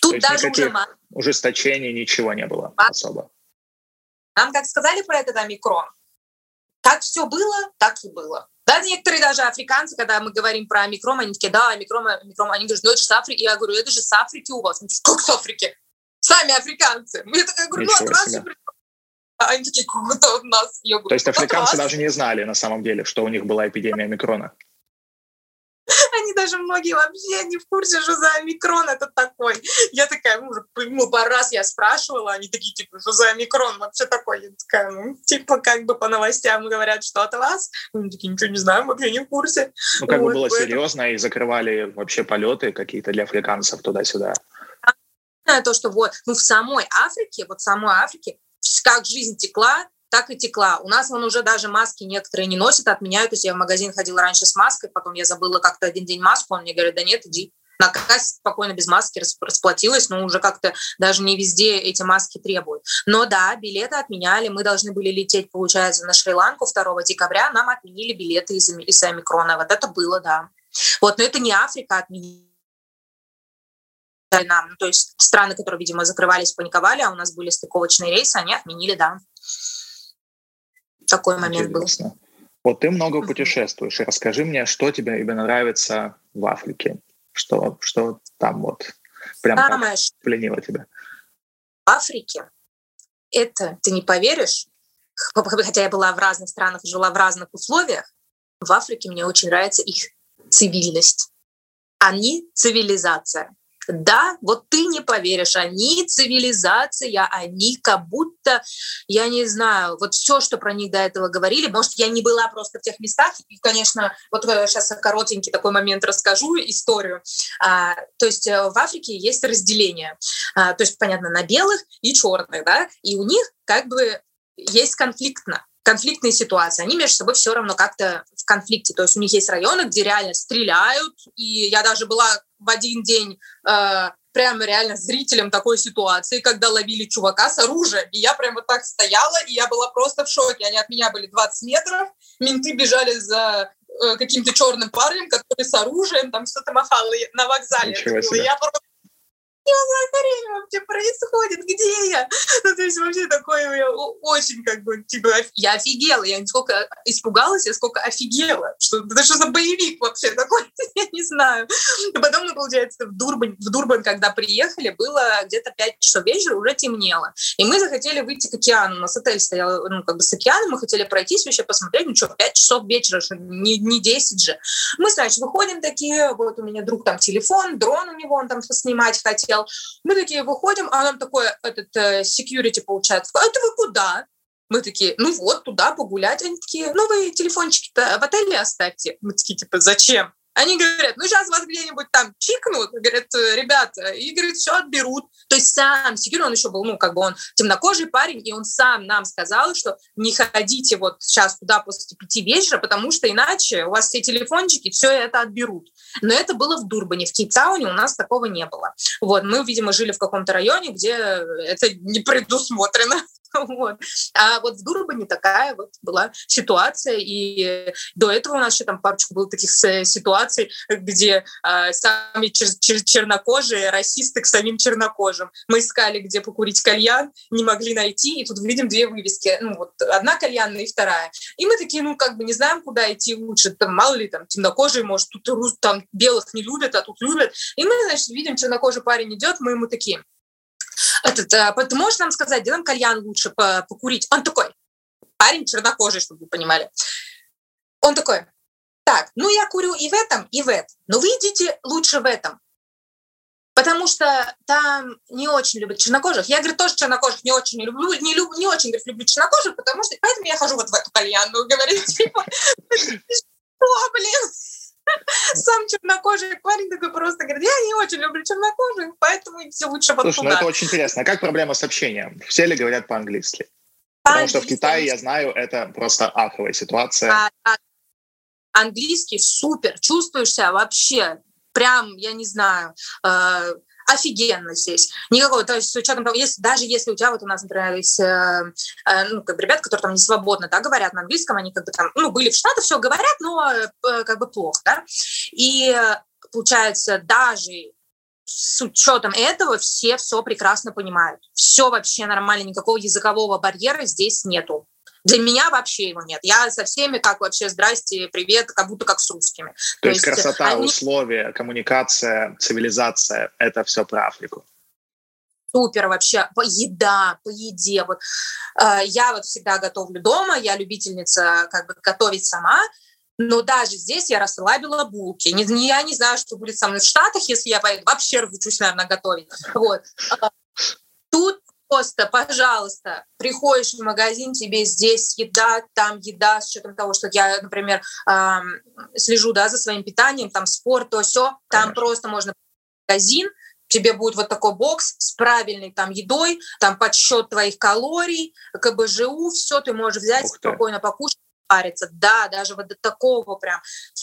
Тут даже уже... ужесточений ничего не было а? особо. Нам как сказали про этот омикрон, как все было, так и было. Да, некоторые даже африканцы, когда мы говорим про омикрон, они такие, да, омикрон, омикрон, они говорят, ну это же с Африки. Я говорю, это же с Африки у вас. Они как с Африки? Сами африканцы. Я такая говорю, ну от нас а они такие, кто от нас? Я говорю, То есть африканцы даже не знали на самом деле, что у них была эпидемия омикрона? Они даже многие вообще не в курсе, что за омикрон это такой. Я такая, ну, по раз я спрашивала, они такие, типа, что за омикрон вообще такой? Я такая, ну, типа, как бы по новостям говорят, что от вас. Они такие, ничего не знаем, вообще не в курсе. Ну, как вот, бы было поэтому... серьезно, и закрывали вообще полеты какие-то для африканцев туда-сюда. То, что вот, ну, в самой Африке, вот в самой Африке, как жизнь текла, так и текла. У нас он уже даже маски некоторые не носят, отменяют. То есть я в магазин ходила раньше с маской, потом я забыла как-то один день маску, он мне говорит, да нет, иди. На кассе спокойно без маски расплатилась, но уже как-то даже не везде эти маски требуют. Но да, билеты отменяли, мы должны были лететь, получается, на Шри-Ланку 2 декабря, нам отменили билеты из-за из омикрона. Вот это было, да. Вот, но это не Африка отменили нам. Ну, то есть страны, которые, видимо, закрывались, паниковали, а у нас были стыковочные рейсы, они отменили, да. Такой момент был. Вот ты много путешествуешь. Расскажи мне, что тебе именно нравится в Африке? Что, что там вот прям Самое, так пленило тебя? В Африке это, ты не поверишь, (laughs) хотя я была в разных странах, жила в разных условиях, в Африке мне очень нравится их цивильность. Они цивилизация. Да, вот ты не поверишь, они цивилизация, они как будто, я не знаю, вот все, что про них до этого говорили, может, я не была просто в тех местах, и, конечно, вот сейчас коротенький такой момент расскажу историю. А, то есть э, в Африке есть разделение, а, то есть, понятно, на белых и черных, да, и у них как бы есть конфликтно конфликтные ситуации, они между собой все равно как-то в конфликте. То есть у них есть районы, где реально стреляют, и я даже была в один день э, прямо реально зрителем такой ситуации, когда ловили чувака с оружием. И я прямо вот так стояла, и я была просто в шоке. Они от меня были 20 метров, менты бежали за э, каким-то черным парнем, который с оружием там что-то махал на вокзале. Я просто что за хрень вообще происходит? Где я? (laughs) Ну, то есть вообще такое очень как бы, типа, я офигела. Я не сколько испугалась, я сколько офигела. Что, это что за боевик вообще такой? (laughs) я не знаю. И потом мы, получается, в Дурбан, в Дурбан, когда приехали, было где-то 5 часов вечера, уже темнело. И мы захотели выйти к океану. У нас отель стоял, ну, как бы с океаном, мы хотели пройтись вообще, посмотреть, ну что, 5 часов вечера, что не, не 10 же. Мы, значит, выходим такие, вот у меня друг там телефон, дрон у него, он там снимать хотел, хотел. Мы такие выходим, а нам такой этот э, security получается. А это вы куда? Мы такие, ну вот, туда погулять. Они такие, ну вы телефончики-то в отеле оставьте. Мы такие, типа, зачем? Они говорят, ну сейчас вас где-нибудь там чикнут, говорят, «Э, ребята, и, говорят, все отберут. То есть сам Секир, он еще был, ну, как бы он темнокожий парень, и он сам нам сказал, что не ходите вот сейчас туда после пяти вечера, потому что иначе у вас все телефончики, все это отберут. Но это было в Дурбане, в Кейптауне у нас такого не было. Вот, мы, видимо, жили в каком-то районе, где это не предусмотрено. (laughs) Вот. А вот в Дурбане такая вот была ситуация, и до этого у нас еще там парочку было таких ситуаций, где э, сами чер- чер- чернокожие расисты к самим чернокожим. Мы искали, где покурить кальян, не могли найти, и тут видим две вывески, ну вот одна кальянная и вторая. И мы такие, ну как бы не знаем, куда идти лучше, там мало ли там темнокожие, может тут там белых не любят, а тут любят. И мы, значит, видим, чернокожий парень идет, мы ему такие, этот, э, ты можешь нам сказать, где нам кальян лучше покурить? Он такой, парень чернокожий, чтобы вы понимали. Он такой, так, ну я курю и в этом, и в этом. Но вы идите лучше в этом. Потому что там не очень любят чернокожих. Я, говорю, тоже чернокожих не очень люблю. Не, люб, не очень, говорит, люблю чернокожих, потому что поэтому я хожу вот в эту кальянную, говорит, типа, что, блин? Сам чернокожий парень такой просто говорит, я не очень люблю чернокожих, поэтому все лучше вот Слушай, туда. ну это очень интересно. А как проблема с общением? Все ли говорят по-английски? Потому что в Китае, я знаю, это просто аховая ситуация. А, а, английский супер, чувствуешь себя вообще прям, я не знаю, э, офигенно здесь. Никакого, то есть с учетом того, если, даже если у тебя, вот у нас, например, есть э, э, ну, как бы ребята, которые там не свободно да, говорят на английском, они как бы там, ну, были в Штатах, все говорят, но э, как бы плохо, да, и получается, даже с учетом этого все все прекрасно понимают. Все вообще нормально, никакого языкового барьера здесь нету. Для меня вообще его нет. Я со всеми как вообще здрасте, привет, как будто как с русскими. То, То есть, есть красота, они... условия, коммуникация, цивилизация — это все про Африку супер вообще, по еда, по еде. Вот, э, я вот всегда готовлю дома, я любительница как бы готовить сама, но даже здесь я расслабила булки. Не, не, я не знаю, что будет со мной в Штатах, если я поеду. Вообще разучусь, наверное, готовить. Вот. А, тут просто, пожалуйста, приходишь в магазин, тебе здесь еда, там еда, с учетом того, что я, например, эм, слежу да, за своим питанием, там спорт, то все, там Конечно. просто можно магазин, тебе будет вот такой бокс с правильной там едой, там подсчет твоих калорий, КБЖУ, все ты можешь взять, спокойно покушать, париться. Да, даже вот до такого прям.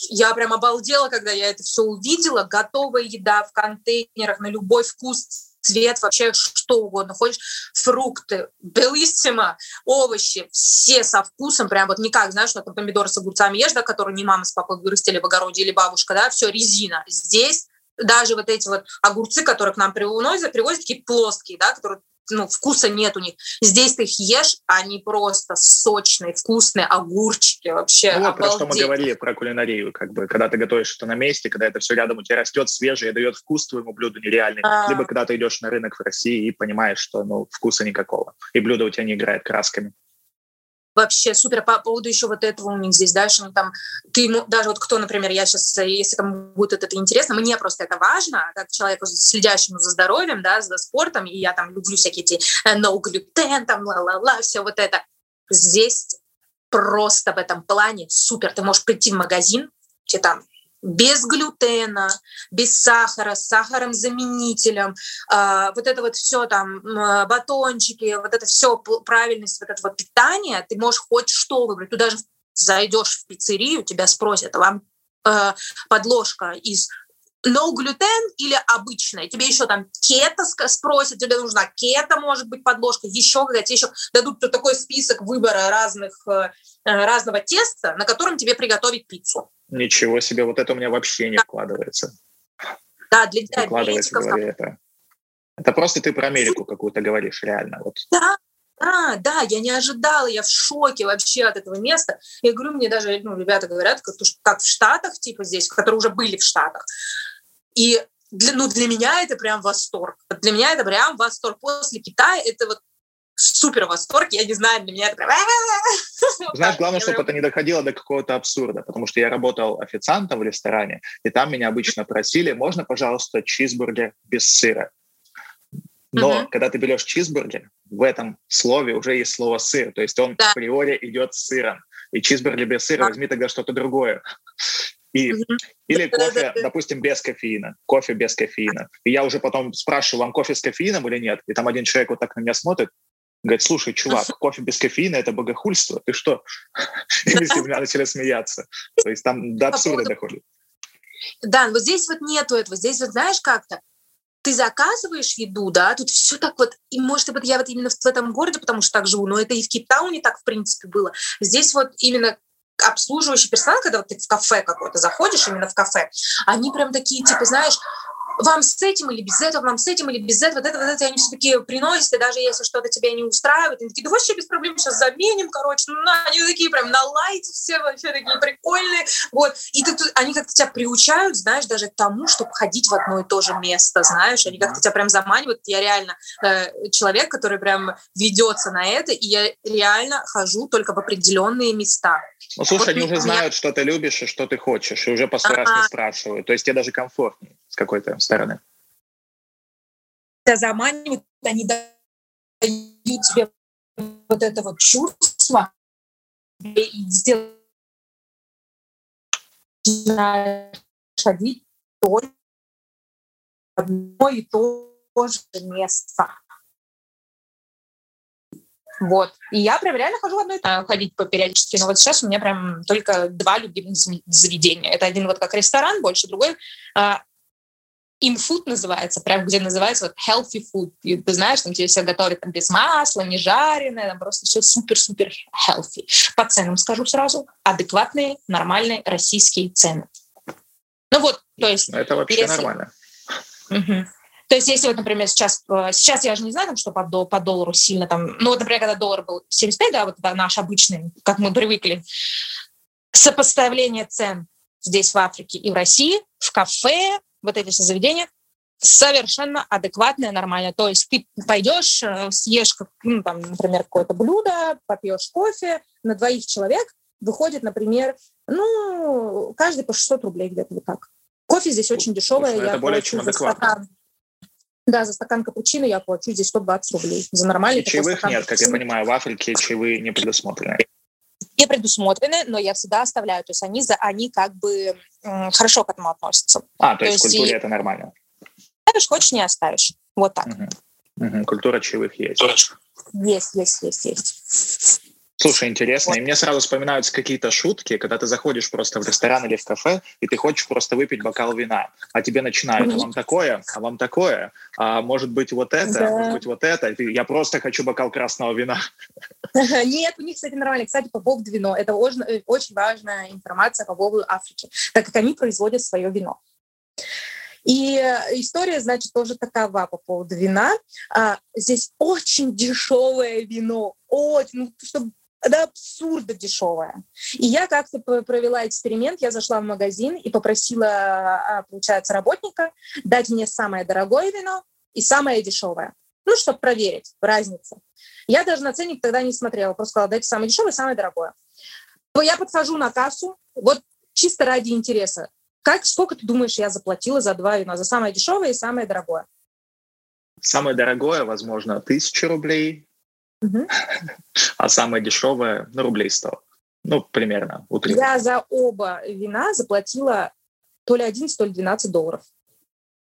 Я прям обалдела, когда я это все увидела. Готовая еда в контейнерах на любой вкус, цвет, вообще что угодно. Хочешь фрукты, белиссимо, овощи, все со вкусом, прям вот не как, знаешь, что помидоры с огурцами ешь, да, которые не мама с папой вырастили в огороде или бабушка, да, все резина. Здесь даже вот эти вот огурцы, которые к нам привозят, привозят такие плоские, да, которые ну, вкуса нет у них. Здесь ты их ешь, они просто сочные, вкусные, огурчики вообще. Ну вот про что мы говорили, про кулинарию, как бы, когда ты готовишь это на месте, когда это все рядом у тебя растет свежее, дает вкус твоему блюду нереальный. А... Либо когда ты идешь на рынок в России и понимаешь, что ну, вкуса никакого, и блюдо у тебя не играет красками вообще супер. По поводу еще вот этого у них здесь дальше, ну, там, ты, ну, даже вот кто, например, я сейчас, если кому будет это интересно, мне просто это важно, как человеку, следящему за здоровьем, да, за спортом, и я там люблю всякие эти э, no gluten, там, ла-ла-ла, все вот это. Здесь просто в этом плане супер. Ты можешь прийти в магазин, тебе там без глютена, без сахара, с сахаром заменителем, э, вот это вот все там, э, батончики, вот это все правильность вот этого питания, ты можешь хоть что выбрать. Ты даже зайдешь в пиццерию, тебя спросят, вам э, подложка из no глютен или обычная. Тебе еще там кето спросят, тебе нужна кето, может быть, подложка, еще какая-то, еще дадут такой список выбора разных, э, разного теста, на котором тебе приготовить пиццу. Ничего себе, вот это у меня вообще не вкладывается. Да, для диабетиков. Там... Это. это просто ты про Америку какую-то говоришь, реально. Вот. Да, да, да, я не ожидала, я в шоке вообще от этого места. Я говорю, мне даже ну, ребята говорят, как, как в Штатах, типа здесь, которые уже были в Штатах. И для, ну, для меня это прям восторг. Для меня это прям восторг. После Китая это вот супер восторг, я не знаю, для меня это прям... Знаешь, главное, чтобы это не доходило до какого-то абсурда, потому что я работал официантом в ресторане, и там меня обычно просили, можно, пожалуйста, чизбургер без сыра. Но mm-hmm. когда ты берешь чизбургер, в этом слове уже есть слово сыр, то есть он да. априори идет с сыром. И чизбургер без сыра, да. возьми тогда что-то другое. И, mm-hmm. Или кофе, допустим, без кофеина. Кофе без кофеина. И я уже потом спрашиваю, вам кофе с кофеином или нет? И там один человек вот так на меня смотрит, Говорит, слушай, чувак, кофе без кофеина – это богохульство, ты что? (laughs) И ним начали смеяться. То есть там до абсурда доходит. Да, вот здесь вот нету этого. Здесь вот знаешь как-то, ты заказываешь еду, да, тут все так вот, и может быть я вот именно в этом городе, потому что так живу, но это и в Кейптауне так в принципе было. Здесь вот именно обслуживающий персонал, когда вот ты в кафе какое-то заходишь, именно в кафе, они прям такие, типа, знаешь, вам с этим или без этого, вам с этим или без этого, вот это, вот это, они все такие приносят, и даже если что-то тебя не устраивает, они такие, да вообще без проблем, сейчас заменим, короче, ну, они такие прям на лайте все вообще такие прикольные, вот, и ты, они как-то тебя приучают, знаешь, даже к тому, чтобы ходить в одно и то же место, знаешь, они как-то тебя прям заманивают, я реально э, человек, который прям ведется на это, и я реально хожу только в определенные места. Ну, слушай, вот они уже знают, что ты любишь и что ты хочешь, и уже по сто раз не спрашивают, то есть тебе даже комфортнее какой-то стороны. Тебя заманивают, они дают тебе вот это вот чувство, и сделать ходить только одно и то же место. Вот. И я прям реально хожу в одно и то ходить по периодически. Но вот сейчас у меня прям только два любимых заведения. Это один вот как ресторан, больше другой а, food называется, прям где называется вот healthy food. И ты знаешь, там тебе все готовят там, без масла, не жареное, там просто все супер-супер healthy. По ценам скажу сразу, адекватные, нормальные российские цены. Ну вот, то есть... Это вообще если... нормально. Угу. То есть, если вот, например, сейчас, э, сейчас я же не знаю, там, что по, по доллару сильно там, ну вот, например, когда доллар был 75, да, вот да, наш обычный, как мы привыкли, сопоставление цен здесь в Африке и в России, в кафе, вот эти все заведения, совершенно адекватное, нормальное. То есть ты пойдешь, э, съешь, ну, там, например, какое-то блюдо, попьешь кофе, на двоих человек выходит, например, ну, каждый по 600 рублей где-то вот так. Кофе здесь очень дешевое. Это я более чем адекватно. Стакан. Да, за стакан капучино я плачу здесь 120 рублей. За нормальный И чаевых нет, как я понимаю, в Африке чаевые не предусмотрены не предусмотрены, но я всегда оставляю. То есть они, за, они как бы хорошо к этому относятся. А, то, то есть в культуре и... это нормально? Ставишь, хочешь, не оставишь. Вот так. Угу. Угу. Культура чаевых есть. Есть, есть, есть, есть. Слушай, интересно. И мне сразу вспоминаются какие-то шутки, когда ты заходишь просто в ресторан или в кафе, и ты хочешь просто выпить бокал вина, а тебе начинают, а вам такое, а вам такое, а может быть вот это, да. может быть вот это. Ты, я просто хочу бокал красного вина. (laughs) Нет, у них, кстати, нормально. Кстати, по поводу вино. Это очень, очень важная информация по поводу Африки, так как они производят свое вино. И история, значит, тоже такова по поводу вина. А, здесь очень дешевое вино, очень, ну, чтобы до абсурда дешевое. И я как-то провела эксперимент, я зашла в магазин и попросила, а, получается, работника дать мне самое дорогое вино и самое дешевое. Ну, чтобы проверить разницу. Я даже на ценник тогда не смотрела, просто сказала, дайте самое дешевое и самое дорогое. Я подхожу на кассу, вот чисто ради интереса. Как, сколько ты думаешь, я заплатила за два вина? За самое дешевое и самое дорогое? Самое дорогое, возможно, тысяча рублей, угу. а самое дешевое, ну, рублей сто. Ну, примерно. Утрирую. Я за оба вина заплатила то ли 11, то ли 12 долларов.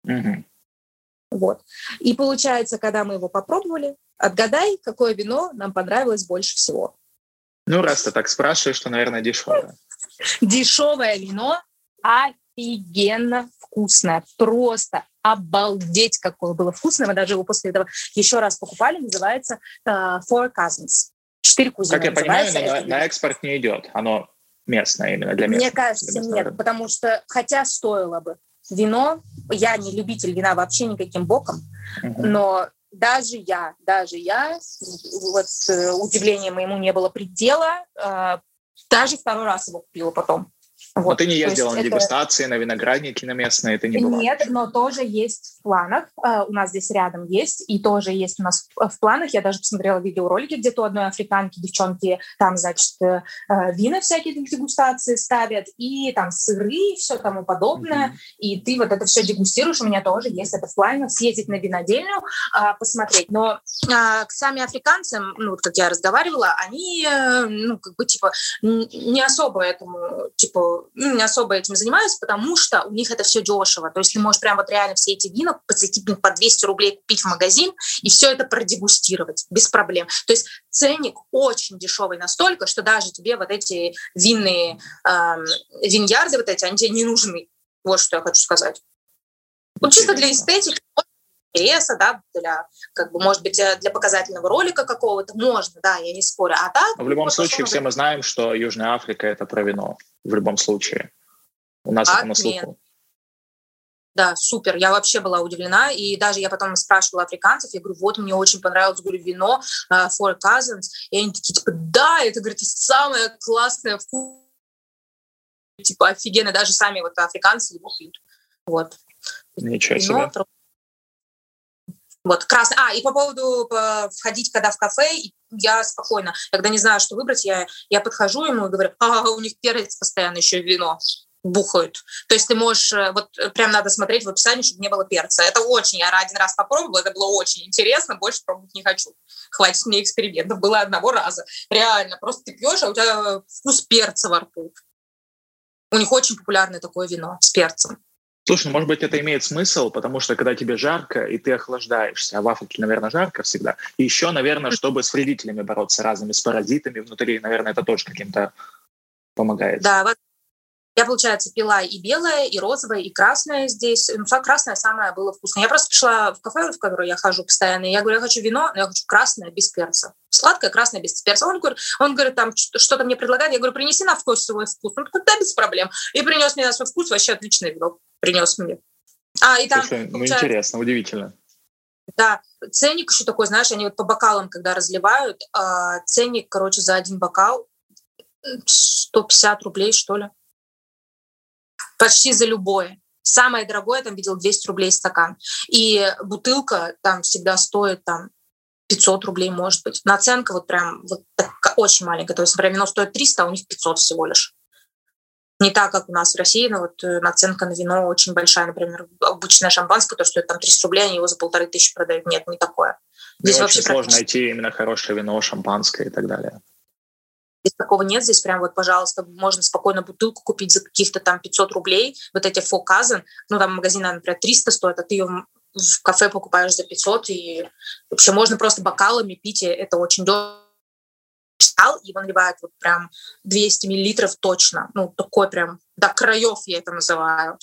Угу. Вот. И получается, когда мы его попробовали, отгадай, какое вино нам понравилось больше всего. Ну, раз ты так спрашиваешь, то, наверное, дешевое. Дешевое вино офигенно вкусное. Просто обалдеть, какое было вкусное. Мы даже его после этого еще раз покупали. Называется uh, Four Cousins. Четыре кузина Как я понимаю, на, на экспорт не идет. Оно местное именно для местных. Мне кажется, нет, потому что, хотя стоило бы. Вино, я не любитель вина вообще никаким боком, uh-huh. но даже я, даже я, вот э, удивления моему не было предела, э, даже второй раз его купила потом. Вот. Но ты не ездила на это... дегустации, на виноградники на местные, это не было? Нет, но тоже есть в планах. Uh, у нас здесь рядом есть, и тоже есть у нас в, в планах. Я даже посмотрела видеоролики, где то одной африканки, девчонки, там, значит, uh, вина всякие дегустации ставят, и там сыры, и все тому подобное. Mm-hmm. И ты вот это все дегустируешь. У меня тоже есть это в планах, съездить на винодельню, посмотреть. Но к сами африканцам, ну, вот как я разговаривала, они, ну, как бы, типа, не особо этому, типа, ну, не особо этим занимаются, потому что у них это все дешево. То есть ты можешь прям вот реально все эти вина по, ну, по 200 рублей купить в магазин и все это продегустировать без проблем. То есть ценник очень дешевый настолько, что даже тебе вот эти винные э, виньярды, вот эти, они тебе не нужны. Вот что я хочу сказать. Вот чисто для эстетики интереса, да, для, как бы, может быть, для показательного ролика какого-то, можно, да, я не спорю. А так... в любом случае, все мы знаем, что Южная Африка — это про вино, в любом случае. У нас Отмен. это на слуху. Да, супер. Я вообще была удивлена. И даже я потом спрашивала африканцев, я говорю, вот, мне очень понравилось, говорю, вино uh, Four Cousins. И они такие, типа, да, это, говорит, самое классное вкус. Типа, офигенно. Даже сами вот африканцы его пьют. Вот. Ничего себе. Вот, красный. А, и по поводу э, входить, когда в кафе, я спокойно, когда не знаю, что выбрать, я, я подхожу ему и говорю, а, у них перец постоянно еще вино бухают. То есть ты можешь, э, вот э, прям надо смотреть в описании, чтобы не было перца. Это очень, я один раз попробовала, это было очень интересно, больше пробовать не хочу. Хватит мне экспериментов, было одного раза. Реально, просто ты пьешь, а у тебя вкус перца во рту. У них очень популярное такое вино с перцем. Слушай, ну, может быть, это имеет смысл, потому что когда тебе жарко, и ты охлаждаешься, а в Африке, наверное, жарко всегда. И еще, наверное, чтобы с вредителями бороться разными, с паразитами внутри, наверное, это тоже каким-то помогает. Да, я, получается, пила и белое, и розовое, и красное здесь. Ну, красное самое было вкусное. Я просто пришла в кафе, в которое я хожу постоянно, и я говорю, я хочу вино, но я хочу красное без перца. Сладкое, красное без перца. Он говорит, он говорит там что-то мне предлагает. Я говорю, принеси на вкус свой вкус. Он говорит, да, без проблем. И принес мне на свой вкус вообще отличное вино. Принес мне. А, и там, Слушай, ну интересно, удивительно. Да, ценник еще такой, знаешь, они вот по бокалам, когда разливают, а, ценник, короче, за один бокал 150 рублей, что ли почти за любое. Самое дорогое, там видел 200 рублей стакан. И бутылка там всегда стоит там 500 рублей, может быть. Наценка вот прям вот такая, очень маленькая. То есть, например, вино стоит 300, а у них 500 всего лишь. Не так, как у нас в России, но вот э, наценка на вино очень большая. Например, обычное шампанское, то стоит там 300 рублей, они его за полторы тысячи продают. Нет, не такое. Здесь Мне вообще очень сложно найти именно хорошее вино, шампанское и так далее. Здесь такого нет, здесь прям вот, пожалуйста, можно спокойно бутылку купить за каких-то там 500 рублей, вот эти фоказен, ну там магазин, например, 300 стоит, а ты ее в кафе покупаешь за 500, и вообще можно просто бокалами пить, и это очень дорого. Его наливают вот прям 200 миллилитров точно, ну такой прям до краев я это называю.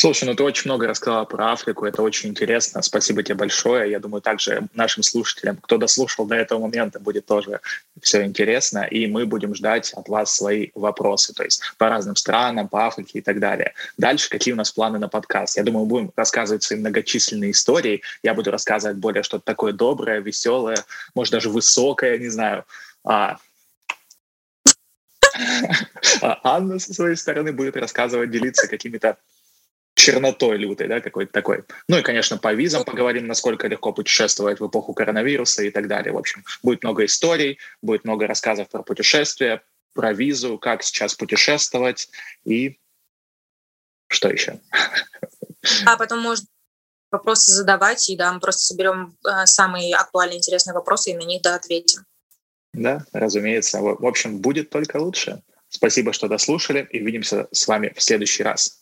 Слушай, ну ты очень много рассказала про Африку, это очень интересно. Спасибо тебе большое. Я думаю, также нашим слушателям, кто дослушал до этого момента, будет тоже все интересно, и мы будем ждать от вас свои вопросы, то есть по разным странам, по Африке и так далее. Дальше какие у нас планы на подкаст? Я думаю, будем рассказывать свои многочисленные истории. Я буду рассказывать более что-то такое доброе, веселое, может даже высокое, не знаю, а, (laughs) а Анна со своей стороны будет рассказывать, делиться какими-то чернотой лютой, да, какой-то такой. Ну и, конечно, по визам поговорим, насколько легко путешествовать в эпоху коронавируса и так далее. В общем, будет много историй, будет много рассказов про путешествия, про визу, как сейчас путешествовать и что еще. А потом, может, вопросы задавать, и да, мы просто соберем э, самые актуальные, интересные вопросы и на них да, ответим. Да, разумеется. В общем, будет только лучше. Спасибо, что дослушали, и увидимся с вами в следующий раз.